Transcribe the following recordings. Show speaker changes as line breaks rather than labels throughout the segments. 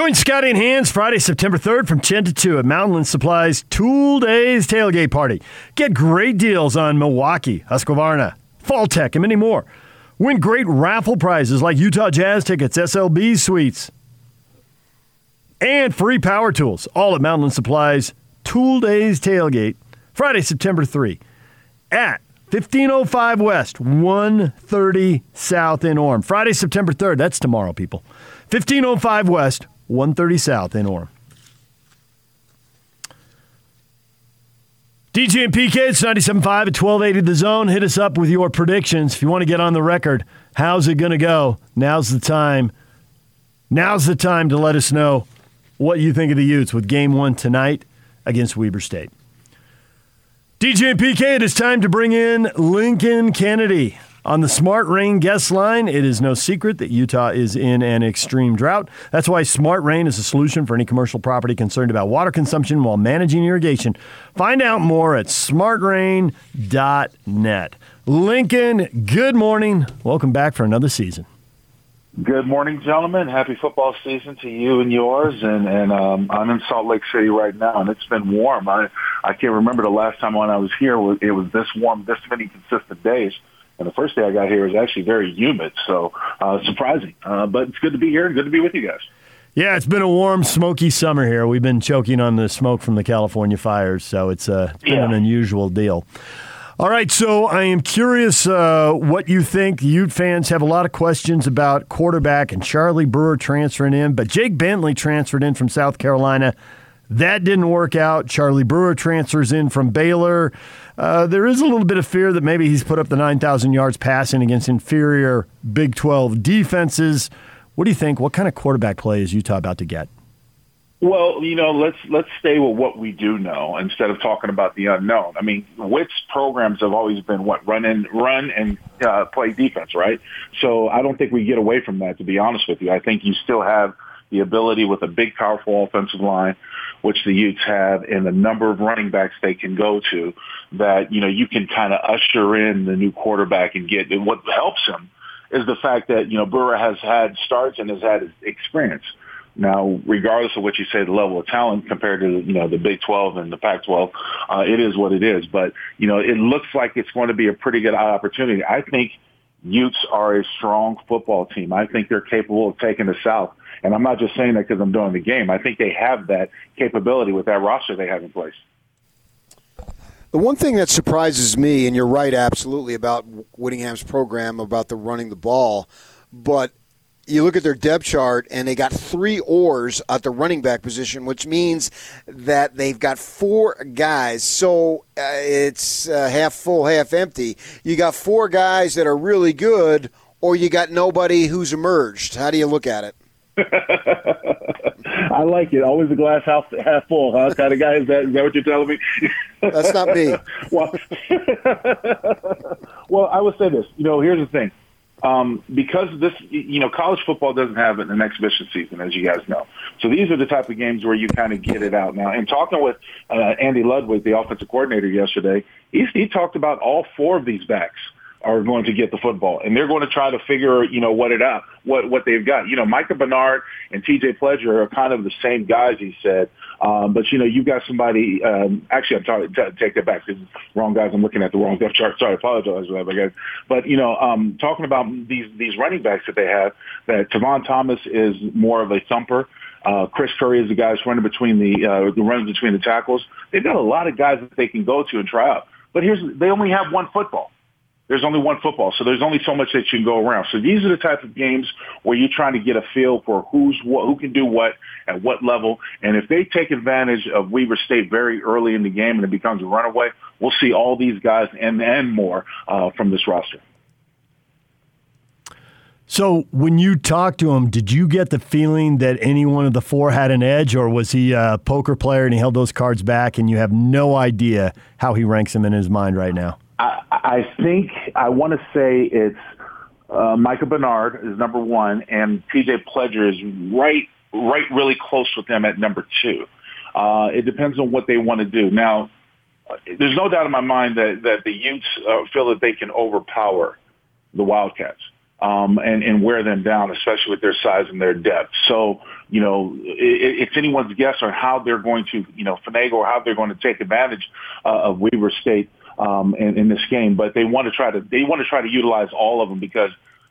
Join Scotty and Hands Friday, September 3rd from 10 to 2 at Mountainland Supplies Tool Days Tailgate Party. Get great deals on Milwaukee, Husqvarna, FallTech, and many more. Win great raffle prizes like Utah Jazz tickets, SLB suites, and free power tools, all at Mountainland Supplies Tool Days Tailgate, Friday, September 3 at 1505 West, 130 South in Orem. Friday, September 3rd. That's tomorrow, people. 1505 West, 130 South in Orem. DJ and PK, it's 97.5 at 1280 The Zone. Hit us up with your predictions. If you want to get on the record, how's it going to go? Now's the time. Now's the time to let us know what you think of the Utes with game one tonight against Weber State. DJ and PK, it is time to bring in Lincoln Kennedy. On the Smart Rain guest line, it is no secret that Utah is in an extreme drought. That's why Smart Rain is a solution for any commercial property concerned about water consumption while managing irrigation. Find out more at smartrain.net. Lincoln, good morning. Welcome back for another season.
Good morning, gentlemen. Happy football season to you and yours. And, and um, I'm in Salt Lake City right now, and it's been warm. I I can't remember the last time when I was here. It was this warm, this many consistent days. And the first day I got here was actually very humid, so uh, surprising. Uh, but it's good to be here and good to be with you guys.
Yeah, it's been a warm, smoky summer here. We've been choking on the smoke from the California fires, so it's, uh, it's been yeah. an unusual deal. All right, so I am curious uh, what you think. Ute fans have a lot of questions about quarterback and Charlie Brewer transferring in, but Jake Bentley transferred in from South Carolina. That didn't work out. Charlie Brewer transfers in from Baylor. Uh, there is a little bit of fear that maybe he's put up the 9,000 yards passing against inferior Big 12 defenses. What do you think? What kind of quarterback play is Utah about to get?
Well, you know, let's let's stay with what we do know instead of talking about the unknown. I mean, which programs have always been what run and run and uh, play defense, right? So I don't think we get away from that. To be honest with you, I think you still have the ability with a big, powerful offensive line, which the Utes have, and the number of running backs they can go to. That you know you can kind of usher in the new quarterback and get. And what helps him is the fact that you know Brewer has had starts and has had experience. Now, regardless of what you say, the level of talent compared to you know the Big 12 and the Pac-12, uh, it is what it is. But you know, it looks like it's going to be a pretty good opportunity. I think Utes are a strong football team. I think they're capable of taking the South. And I'm not just saying that because I'm doing the game. I think they have that capability with that roster they have in place.
The one thing that surprises me, and you're right, absolutely, about Whittingham's program about the running the ball, but you look at their depth chart and they got three ORs at the running back position, which means that they've got four guys. So uh, it's uh, half full, half empty. You got four guys that are really good, or you got nobody who's emerged. How do you look at it?
I like it. Always a glass half half full, huh? Kind of guy. Is that is that what you're telling me?
That's not me.
well, well, I would say this. You know, here's the thing um, because this, you know, college football doesn't have an exhibition season, as you guys know. So these are the type of games where you kind of get it out now. And talking with uh, Andy Ludwig, the offensive coordinator, yesterday, he, he talked about all four of these backs are going to get the football, and they're going to try to figure, you know, what it out, what what they've got. You know, Micah Bernard and T.J. Pledger are kind of the same guys. He said, um, but you know, you've got somebody. Um, actually, I'm sorry, t- take that back. Wrong guys. I'm looking at the wrong depth chart. Sorry, apologize for that, guys. But you know, um, talking about these these running backs that they have, that Tavion Thomas is more of a thumper. Uh, Chris Curry is the guy who's running between the uh, the runs between the tackles. They've got a lot of guys that they can go to and try out. But here's they only have one football there's only one football, so there's only so much that you can go around. So these are the type of games where you're trying to get a feel for who's what, who can do what at what level. And if they take advantage of Weber State very early in the game and it becomes a runaway, we'll see all these guys and and more uh, from this roster.
So when you talked to him, did you get the feeling that any one of the four had an edge, or was he a poker player and he held those cards back, and you have no idea how he ranks them in his mind right now?
I, I think I want to say it's uh, Micah Bernard is number one, and PJ Pledger is right, right, really close with them at number two. Uh, it depends on what they want to do. Now, there's no doubt in my mind that that the Utes uh, feel that they can overpower the Wildcats. um, and, and wear them down, especially with their size and their depth. So, you know, it, it's anyone's guess on how they're going to, you know, finagle or how they're going to take advantage uh, of Weber State um, in, in this game. But they want to try to they want to try to utilize all of them because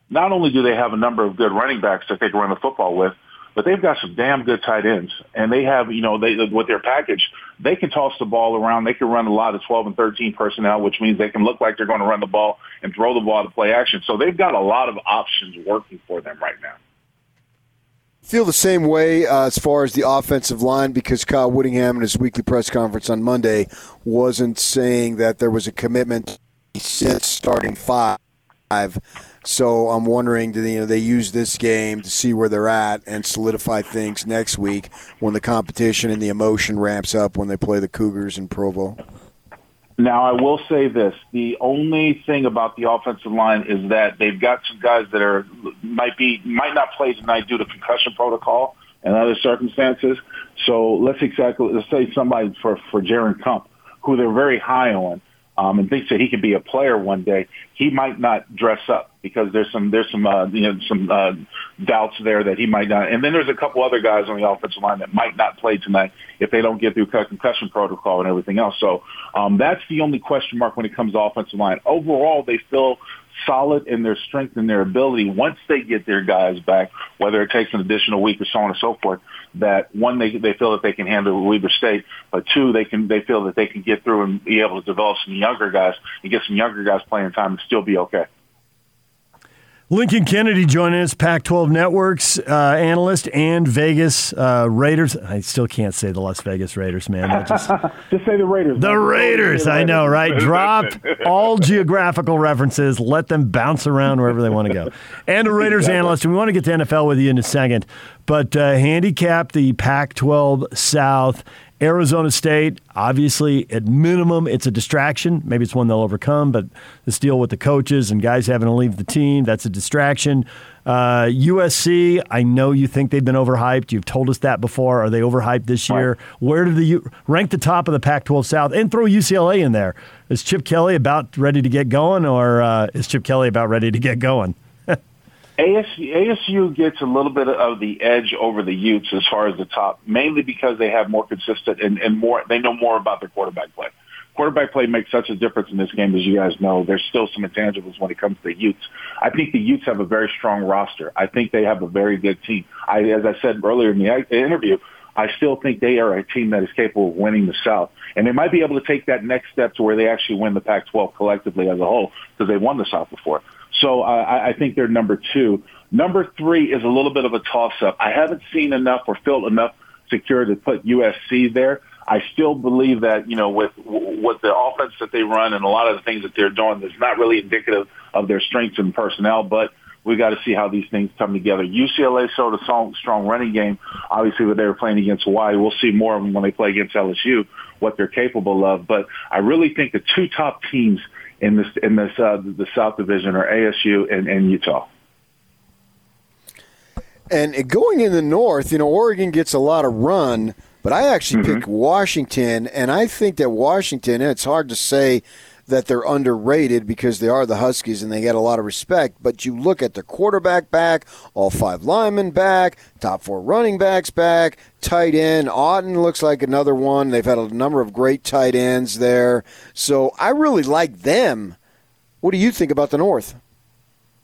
not only do they have a number of good running backs that they can run the football with, but they've got some damn good tight ends, and they have, you know, they with their package, they can toss the ball around. They can run a lot of 12 and 13 personnel, which means they can look like they're going to run the ball and throw the ball to play action. So they've got a lot of options working for them right now.
Feel the same way uh, as far as the offensive line because Kyle Whittingham in his weekly press conference on Monday wasn't saying that there was a commitment since starting five so I'm wondering, do they, you know, they use this game to see where they're at and solidify things next week when the competition and the emotion ramps up when they play the Cougars in Provo?
Now, I will say this: the only thing about the offensive line is that they've got some guys that are might be might not play tonight due to concussion protocol and other circumstances. So let's exactly let's say somebody for for Jaren Kump, who they're very high on um, and thinks that he could be a player one day, he might not dress up because there's some there's some uh, you know some uh, doubts there that he might not. And then there's a couple other guys on the offensive line that might not play tonight if they don't get through concussion protocol and everything else. So um, that's the only question mark when it comes to offensive line. Overall, they feel solid in their strength and their ability once they get their guys back, whether it takes an additional week or so on and so forth, that one, they, they feel that they can handle Weber State, but two, they can, they feel that they can get through and be able to develop some younger guys and get some younger guys playing time and still be okay.
Lincoln Kennedy joining us, Pac 12 Networks uh, analyst and Vegas uh, Raiders. I still can't say the Las Vegas Raiders, man.
Just, just say the Raiders.
The Raiders, I know, right? Drop all geographical references, let them bounce around wherever they want to go. And a Raiders exactly. analyst, and we want to get to NFL with you in a second, but uh, handicap the Pac 12 South Arizona State, obviously, at minimum, it's a distraction. Maybe it's one they'll overcome, but this deal with the coaches and guys having to leave the team, that's a distraction. Uh, USC, I know you think they've been overhyped. You've told us that before. Are they overhyped this year? Where do the rank the top of the Pac-12 South and throw UCLA in there? Is Chip Kelly about ready to get going, or uh, is Chip Kelly about ready to get going?
ASU, ASU gets a little bit of the edge over the Utes as far as the top, mainly because they have more consistent and, and more. They know more about their quarterback play. Quarterback play makes such a difference in this game, as you guys know. There's still some intangibles when it comes to the Utes. I think the Utes have a very strong roster. I think they have a very good team. I, as I said earlier in the uh, interview, I still think they are a team that is capable of winning the South. And they might be able to take that next step to where they actually win the Pac-12 collectively as a whole because they won the South before. So I, I think they're number two. Number three is a little bit of a toss-up. I haven't seen enough or felt enough secure to put USC there. I still believe that you know with with the offense that they run and a lot of the things that they're doing, it's not really indicative of their strengths and personnel. But we got to see how these things come together. UCLA showed a strong, strong running game. Obviously, when they were playing against Hawaii, we'll see more of them when they play against LSU, what they're capable of. But I really think the two top teams in this in this uh, the South Division are ASU and, and Utah.
And going in the North, you know, Oregon gets a lot of run, but I actually mm-hmm. pick Washington, and I think that Washington. it's hard to say that they're underrated because they are the Huskies and they get a lot of respect. But you look at the quarterback back, all five linemen back, top four running backs back, tight end. Otton looks like another one. They've had a number of great tight ends there. So I really like them. What do you think about the North?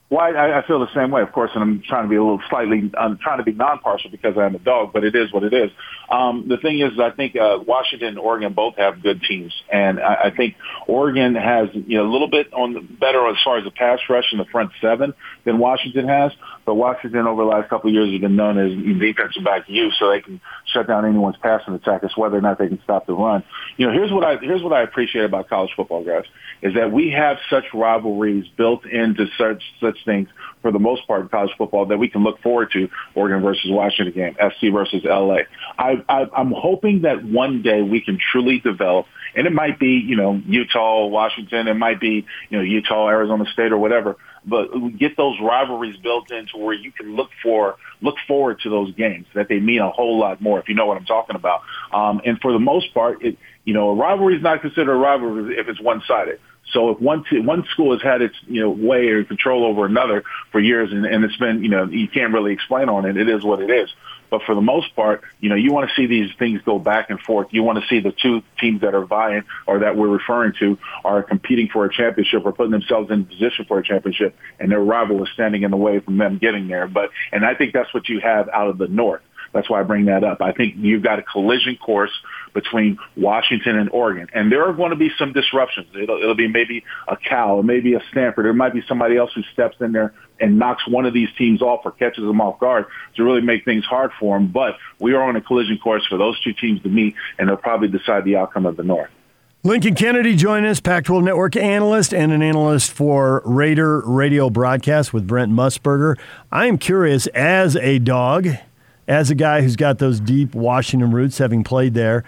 Well, I, I feel the same way, of course, and I'm trying to be a little slightly, I'm trying to be non-partial because I'm a dog, but it is what it is. Um, the thing is, I think uh, Washington and Oregon both have good teams, and I, I think Oregon has you know a little bit on the, better as far as the pass rush in the front seven than Washington has. But Washington over the last couple of years has been known as defensive back you, so they can shut down anyone's passing attack. It's whether or not they can stop the run. You know, here's what I here's what I appreciate about college football, guys, is that we have such rivalries built into such such things for the most part in college football that we can look forward to Oregon versus Washington game, SC versus LA. I, I, I'm hoping that one day we can truly develop and it might be, you know, Utah, Washington. It might be, you know, Utah, Arizona State or whatever but get those rivalries built into where you can look for look forward to those games that they mean a whole lot more if you know what I'm talking about. Um, and for the most part, it you know a rivalry is not considered a rivalry if it's one sided. So if one t- one school has had its you know way or control over another for years, and, and it's been you know you can't really explain on it. It is what it is. But for the most part, you know, you want to see these things go back and forth. You want to see the two teams that are vying or that we're referring to are competing for a championship or putting themselves in position for a championship, and their rival is standing in the way from them getting there. But and I think that's what you have out of the North. That's why I bring that up. I think you've got a collision course between Washington and Oregon, and there are going to be some disruptions. It'll, it'll be maybe a Cal, maybe a Stanford. There might be somebody else who steps in there and knocks one of these teams off or catches them off guard to really make things hard for them. But we are on a collision course for those two teams to meet, and they'll probably decide the outcome of the North.
Lincoln Kennedy join us, Pac-12 Network analyst and an analyst for Raider Radio Broadcast with Brent Musburger. I am curious, as a dog as a guy who's got those deep Washington roots, having played there,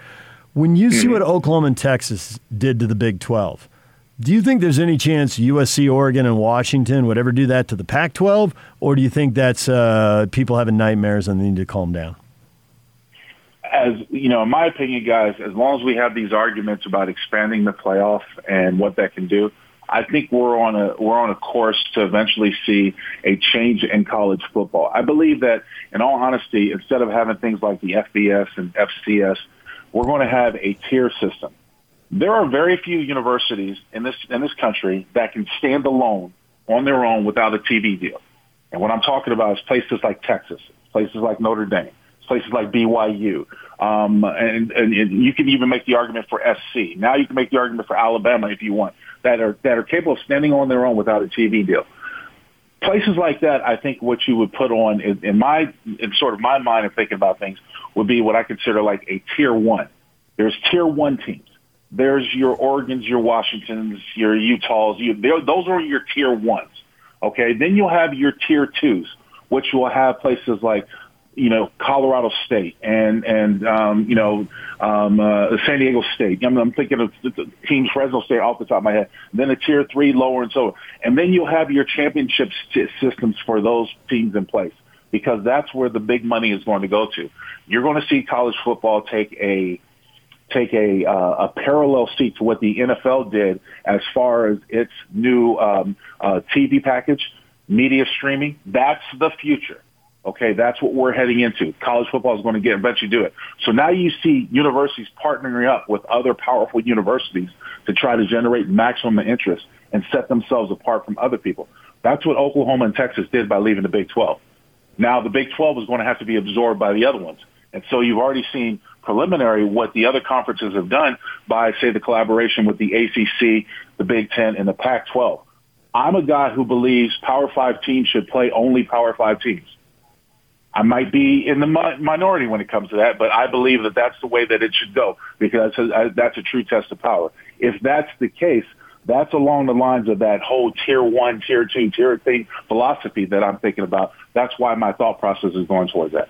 when you see what Oklahoma and Texas did to the Big 12, do you think there's any chance USC, Oregon, and Washington would ever do that to the Pac 12? Or do you think that's uh, people having nightmares and they need to calm down?
As you know, in my opinion, guys, as long as we have these arguments about expanding the playoff and what that can do, I think we're on a we're on a course to eventually see a change in college football. I believe that, in all honesty, instead of having things like the FBS and FCS, we're going to have a tier system. There are very few universities in this in this country that can stand alone on their own without a TV deal. And what I'm talking about is places like Texas, places like Notre Dame, places like BYU, um, and, and, and you can even make the argument for SC. Now you can make the argument for Alabama if you want that are that are capable of standing on their own without a TV deal. Places like that, I think, what you would put on in, in my in sort of my mind of thinking about things would be what I consider like a tier one. There's tier one teams. There's your Oregon's, your Washingtons, your Utahs. You, those are your tier ones. Okay, then you'll have your tier twos, which will have places like you know, Colorado State and and um, you know um, uh, San Diego State. I'm, I'm thinking of the teams Fresno State off the top of my head. Then a tier three lower and so, and then you'll have your championship st- systems for those teams in place because that's where the big money is going to go to. You're going to see college football take a take a uh, a parallel seat to what the NFL did as far as its new um, uh, TV package, media streaming. That's the future. Okay, that's what we're heading into. College football is going to get eventually do it. So now you see universities partnering up with other powerful universities to try to generate maximum interest and set themselves apart from other people. That's what Oklahoma and Texas did by leaving the Big 12. Now the Big 12 is going to have to be absorbed by the other ones. And so you've already seen preliminary what the other conferences have done by, say, the collaboration with the ACC, the Big 10, and the Pac-12. I'm a guy who believes Power 5 teams should play only Power 5 teams. I might be in the minority when it comes to that, but I believe that that's the way that it should go because that's a true test of power. If that's the case, that's along the lines of that whole tier one, tier two, tier three philosophy that I'm thinking about. That's why my thought process is going towards that.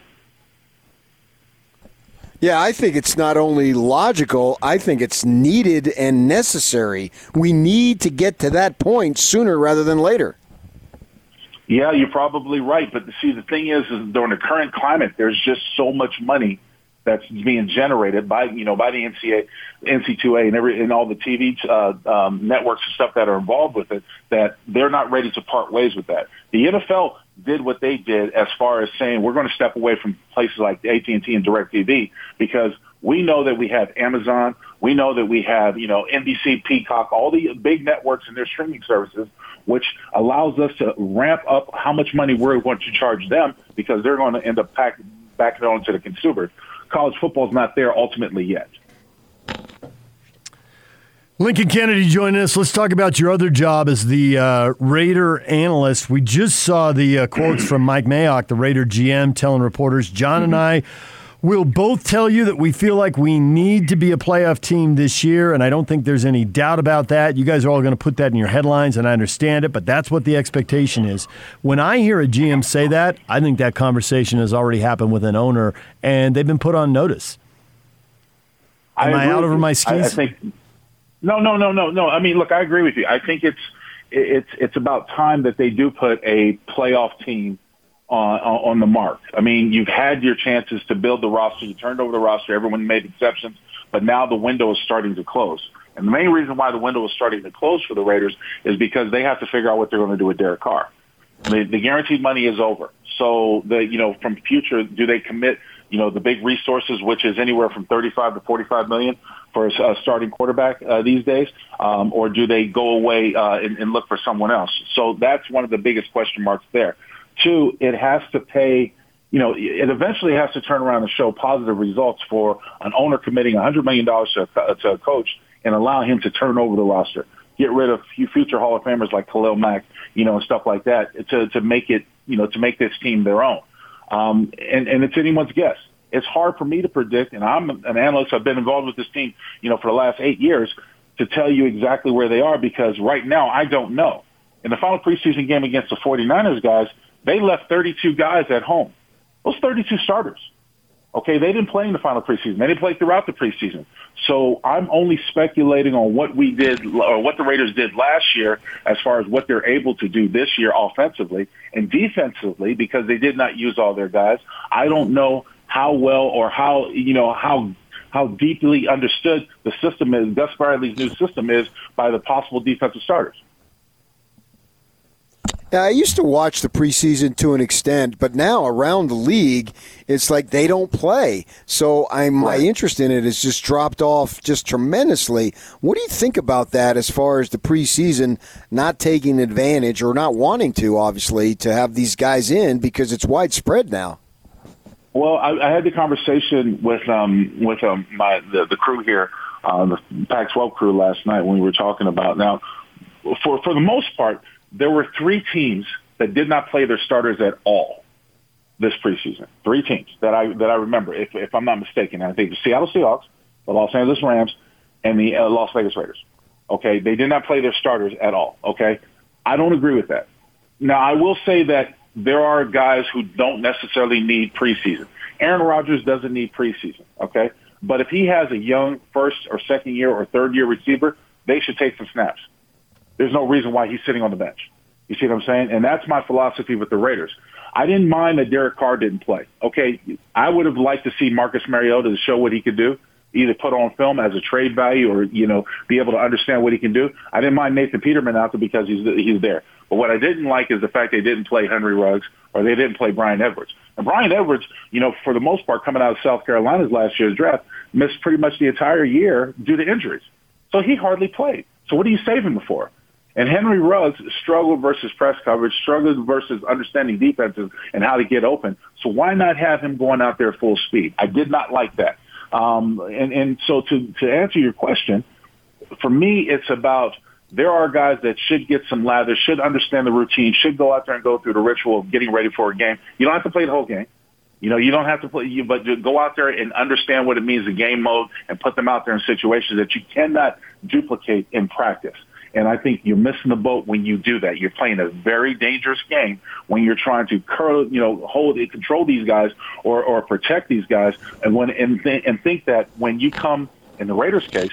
Yeah, I think it's not only logical, I think it's needed and necessary. We need to get to that point sooner rather than later.
Yeah, you're probably right. But see, the thing is, is during the current climate, there's just so much money that's being generated by you know by the NCAA, NC2A, and every and all the TV uh, um, networks and stuff that are involved with it that they're not ready to part ways with that. The NFL did what they did as far as saying we're going to step away from places like AT&T and DirecTV because we know that we have Amazon, we know that we have you know NBC, Peacock, all the big networks and their streaming services which allows us to ramp up how much money we're going to charge them because they're going to end up pack, backing it on to the consumer. College football is not there ultimately yet.
Lincoln Kennedy joining us. Let's talk about your other job as the uh, Raider analyst. We just saw the uh, quotes from Mike Mayock, the Raider GM, telling reporters, Jon and I We'll both tell you that we feel like we need to be a playoff team this year, and I don't think there's any doubt about that. You guys are all going to put that in your headlines, and I understand it, but that's what the expectation is. When I hear a GM say that, I think that conversation has already happened with an owner, and they've been put on notice. Am I, I out over my skis? I,
I think no, no, no, no, no. I mean, look, I agree with you. I think it's it's it's about time that they do put a playoff team on, on the mark. I mean, you've had your chances to build the roster. You turned over the roster. Everyone made exceptions, but now the window is starting to close. And the main reason why the window is starting to close for the Raiders is because they have to figure out what they're going to do with Derek Carr. The, the guaranteed money is over. So the, you know, from future, do they commit, you know, the big resources, which is anywhere from 35 to 45 million for a, starting quarterback uh, these days, um, or do they go away uh, and, and look for someone else? So that's one of the biggest question marks there. Two, it has to pay you know, it eventually has to turn around and show positive results for an owner committing $100 million to a, to a coach and allow him to turn over the roster, get rid of future Hall of Famers like Khalil Mack, you know, and stuff like that to, to make it, you know, to make this team their own. Um, and, and it's anyone's guess. It's hard for me to predict, and I'm an analyst. I've been involved with this team, you know, for the last eight years to tell you exactly where they are because right now I don't know. In the final preseason game against the 49ers guys, they left 32 guys at home. Those 32 starters. Okay, they didn't play in the final preseason. They didn't play throughout the preseason. So I'm only speculating on what we did or what the Raiders did last year as far as what they're able to do this year offensively and defensively because they did not use all their guys. I don't know how well or how, you know, how how deeply understood the system is, Gus Bradley's new system is by the possible defensive starters.
Yeah, I used to watch the preseason to an extent, but now around the league, it's like they don't play. So I'm, right. my interest in it has just dropped off just tremendously. What do you think about that as far as the preseason not taking advantage or not wanting to, obviously, to have these guys in because it's widespread now?
Well, I, I had the conversation with um, with um, my the, the crew here, uh, the Pac-12 crew last night when we were talking about now. For for the most part, there were three teams that did not play their starters at all this preseason. Three teams that I that I remember, if if I'm not mistaken. I think the Seattle Seahawks, the Los Angeles Rams, and the uh, Las Vegas Raiders. Okay, they did not play their starters at all. Okay, I don't agree with that. Now I will say that there are guys who don't necessarily need preseason. Aaron Rodgers doesn't need preseason. Okay, but if he has a young first or second year or third year receiver, they should take some snaps there's no reason why he's sitting on the bench. You see what I'm saying? And that's my philosophy with the Raiders. I didn't mind that Derek Carr didn't play. Okay, I would have liked to see Marcus Mariota to show what he could do, either put on film as a trade value or you know be able to understand what he can do. I didn't mind Nathan Peterman out there because he's he's there. But what I didn't like is the fact they didn't play Henry Ruggs or they didn't play Bryan Edwards. And Bryan Edwards, you know, for the most part, coming out of South Carolina's last year's draft, missed pretty much the entire year due to injuries. So he hardly played. So what are you saving him for? And Henry Ruggs struggled versus press coverage, struggled versus understanding defenses and how to get open. So why not have him going out there full speed? I did not like that. Um, and, and so to, to answer your question, for me, it's about there are guys that should get some lather, should understand the routine, should go out there and go through the ritual of getting ready for a game. You don't have to play the whole game. You know, you don't have to play, but go out there and understand what it means in game mode and put them out there in situations that you cannot duplicate in practice. And I think you're missing the boat when you do that. You're playing a very dangerous game when you're trying to curl, you know, hold and control these guys or, or protect these guys. And when and, th- and think that when you come in the Raiders case,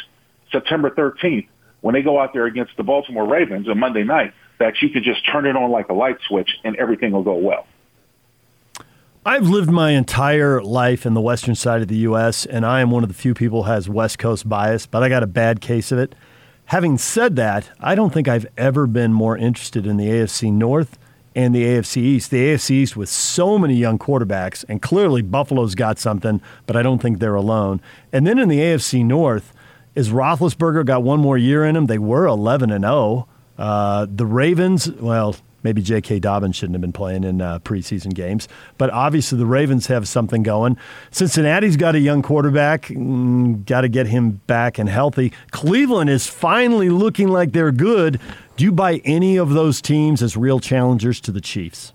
September 13th, when they go out there against the Baltimore Ravens on Monday night, that you could just turn it on like a light switch and everything will go well.
I've lived my entire life in the western side of the U.S., and I am one of the few people who has West Coast bias, but I got a bad case of it. Having said that, I don't think I've ever been more interested in the AFC North and the AFC East. The AFC East with so many young quarterbacks, and clearly Buffalo's got something, but I don't think they're alone. And then in the AFC North, is Roethlisberger got one more year in him? They were 11 and 0. Uh, the Ravens, well, Maybe J.K. Dobbins shouldn't have been playing in uh, preseason games. But obviously, the Ravens have something going. Cincinnati's got a young quarterback. Mm, got to get him back and healthy. Cleveland is finally looking like they're good. Do you buy any of those teams as real challengers to the Chiefs?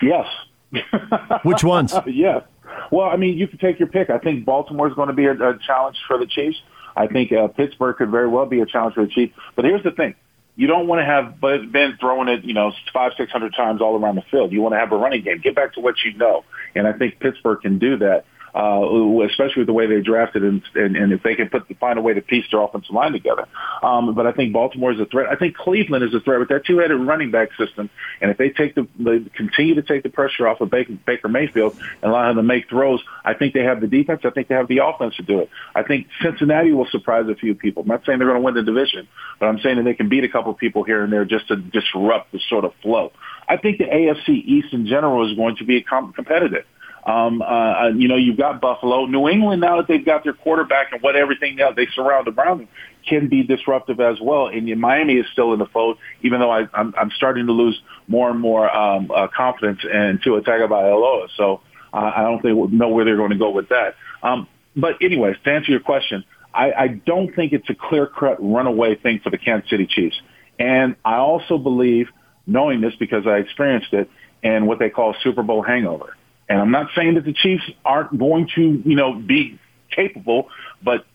Yes.
Which ones?
yes. Well, I mean, you can take your pick. I think Baltimore is going to be a, a challenge for the Chiefs. I think uh, Pittsburgh could very well be a challenge for the Chiefs. But here's the thing: you don't want to have Ben throwing it, you know, five, six hundred times all around the field. You want to have a running game. Get back to what you know, and I think Pittsburgh can do that. Uh, especially with the way they drafted and, and, and if they can put find a way to piece their offensive line together. Um, but I think Baltimore is a threat. I think Cleveland is a threat with that two-headed running back system. And if they take the they continue to take the pressure off of Baker, Baker Mayfield and allow him to make throws, I think they have the defense. I think they have the offense to do it. I think Cincinnati will surprise a few people. I'm not saying they're going to win the division, but I'm saying that they can beat a couple of people here and there just to disrupt the sort of flow. I think the AFC East in general is going to be competitive. Um, uh, uh, you know, you've got Buffalo, New England. Now that they've got their quarterback and what everything else they surround around them can be disruptive as well. And Miami is still in the fold, even though I, I'm, I'm starting to lose more and more um, uh, confidence in Tua Tagovailoa. So uh, I don't think know where they're going to go with that. Um, but anyways, to answer your question, I, I don't think it's a clear-cut runaway thing for the Kansas City Chiefs. And I also believe, knowing this because I experienced it, and what they call Super Bowl hangover. And I'm not saying that the Chiefs aren't going to, you know, be capable, but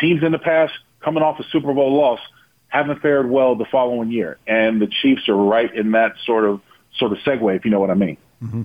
teams in the past coming off a Super Bowl loss haven't fared well the following year. And the Chiefs are right in that sort of sort of segue, if you know what I mean. Mm-hmm.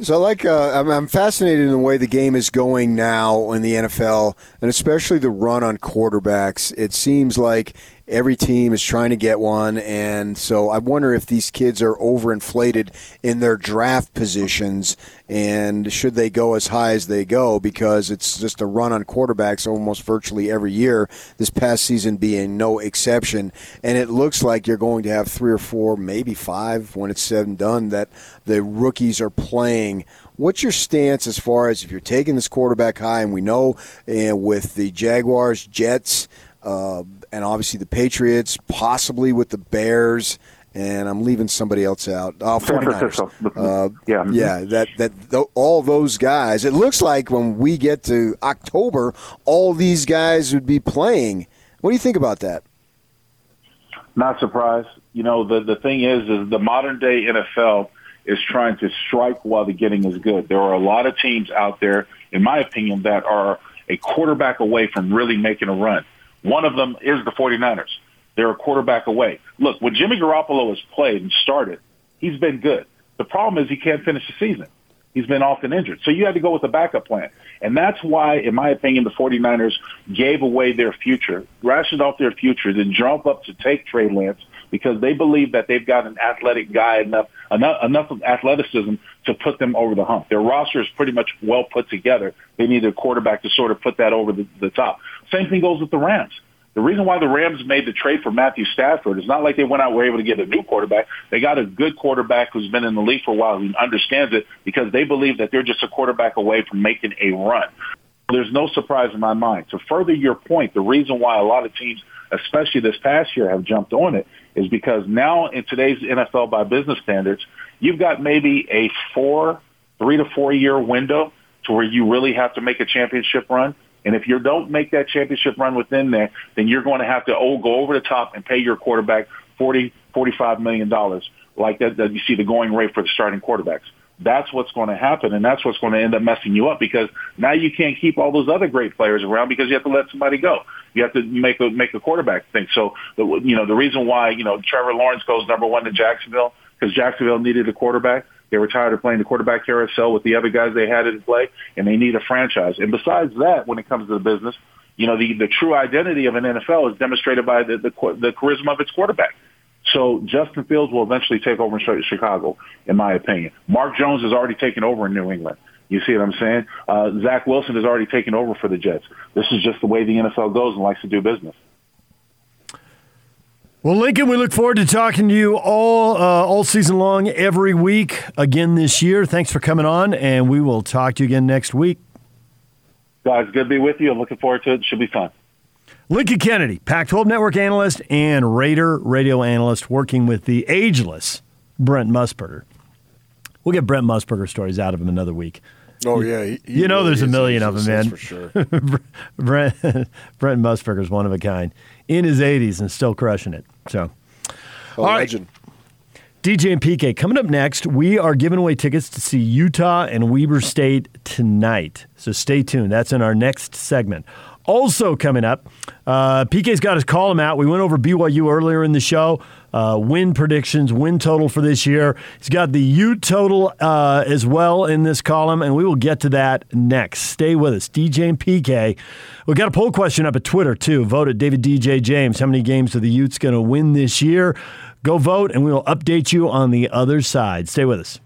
So, like, uh, I'm, I'm fascinated in the way the game is going now in the NFL, and especially the run on quarterbacks. It seems like every team is trying to get one, and so I wonder if these kids are overinflated in their draft positions, and should they go as high as they go because it's just a run on quarterbacks almost virtually every year. This past season being no exception, and it looks like you're going to have three or four, maybe five, when it's said and done, that the rookies are playing. What's your stance as far as if you're taking this quarterback high, and we know uh, with the Jaguars, Jets, uh, and obviously the Patriots, possibly with the Bears, and I'm leaving somebody else out. Oh, 49ers. Uh, yeah, yeah. That that th- all those guys. It looks like when we get to October, all these guys would be playing. What do you think about that?
Not surprised. You know, the the thing is, is the modern day NFL is trying to strike while the getting is good. There are a lot of teams out there, in my opinion, that are a quarterback away from really making a run. One of them is the 49ers. They're a quarterback away. Look, when Jimmy Garoppolo has played and started, he's been good. The problem is he can't finish the season. He's been often injured. So you had to go with a backup plan. And that's why, in my opinion, the 49ers gave away their future, rationed off their future, then jump up to take Trey Lance because they believe that they've got an athletic guy enough, enough, enough of athleticism to put them over the hump. Their roster is pretty much well put together. They need a quarterback to sort of put that over the, the top. Same thing goes with the Rams. The reason why the Rams made the trade for Matthew Stafford is not like they went out and were able to get a new quarterback. They got a good quarterback who's been in the league for a while who understands it because they believe that they're just a quarterback away from making a run. There's no surprise in my mind. To further your point, the reason why a lot of teams, especially this past year, have jumped on it is because now in today's NFL by business standards, you've got maybe a four, three to four year window to where you really have to make a championship run. And if you don't make that championship run within there, then you're going to have to oh, go over the top and pay your quarterback forty, forty-five million dollars, like that, that you see the going rate for the starting quarterbacks. That's what's going to happen, and that's what's going to end up messing you up because now you can't keep all those other great players around because you have to let somebody go. You have to make a make a quarterback thing. So, the, you know, the reason why you know Trevor Lawrence goes number one to Jacksonville because Jacksonville needed a quarterback. They were tired of playing the quarterback carousel with the other guys they had in play, and they need a franchise. And besides that, when it comes to the business, you know, the, the true identity of an NFL is demonstrated by the, the, the charisma of its quarterback. So Justin Fields will eventually take over in Chicago, in my opinion. Mac Jones has already taken over in New England. You see what I'm saying? Uh, Zach Wilson has already taken over for the Jets. This is just the way the NFL goes and likes to do business.
Well, Lincoln, we look forward to talking to you all uh, all season long, every week again this year. Thanks for coming on, and we will talk to you again next week.
Guys, good to be with you. I'm looking forward to it. it should be fun.
Lincoln Kennedy, Pac 12 network analyst and Raider radio analyst, working with the ageless Brent Musburger. We'll get Brent Musburger stories out of him another week.
Oh yeah, he,
he you know
really
there's a million of them, man.
For sure.
Brent Brent Musburger is one of a kind, in his 80s and still crushing it. So,
a all legend.
Right. DJ and PK coming up next. We are giving away tickets to see Utah and Weber State tonight. So stay tuned. That's in our next segment. Also coming up, uh, PK's got his column out. We went over BYU earlier in the show. Uh, win predictions, win total for this year. He's got the Ute total uh, as well in this column, and we will get to that next. Stay with us. DJ and PK. We got a poll question up at Twitter, too. Vote at David DJ James. How many games are the Utes going to win this year? Go vote, and we will update you on the other side. Stay with us.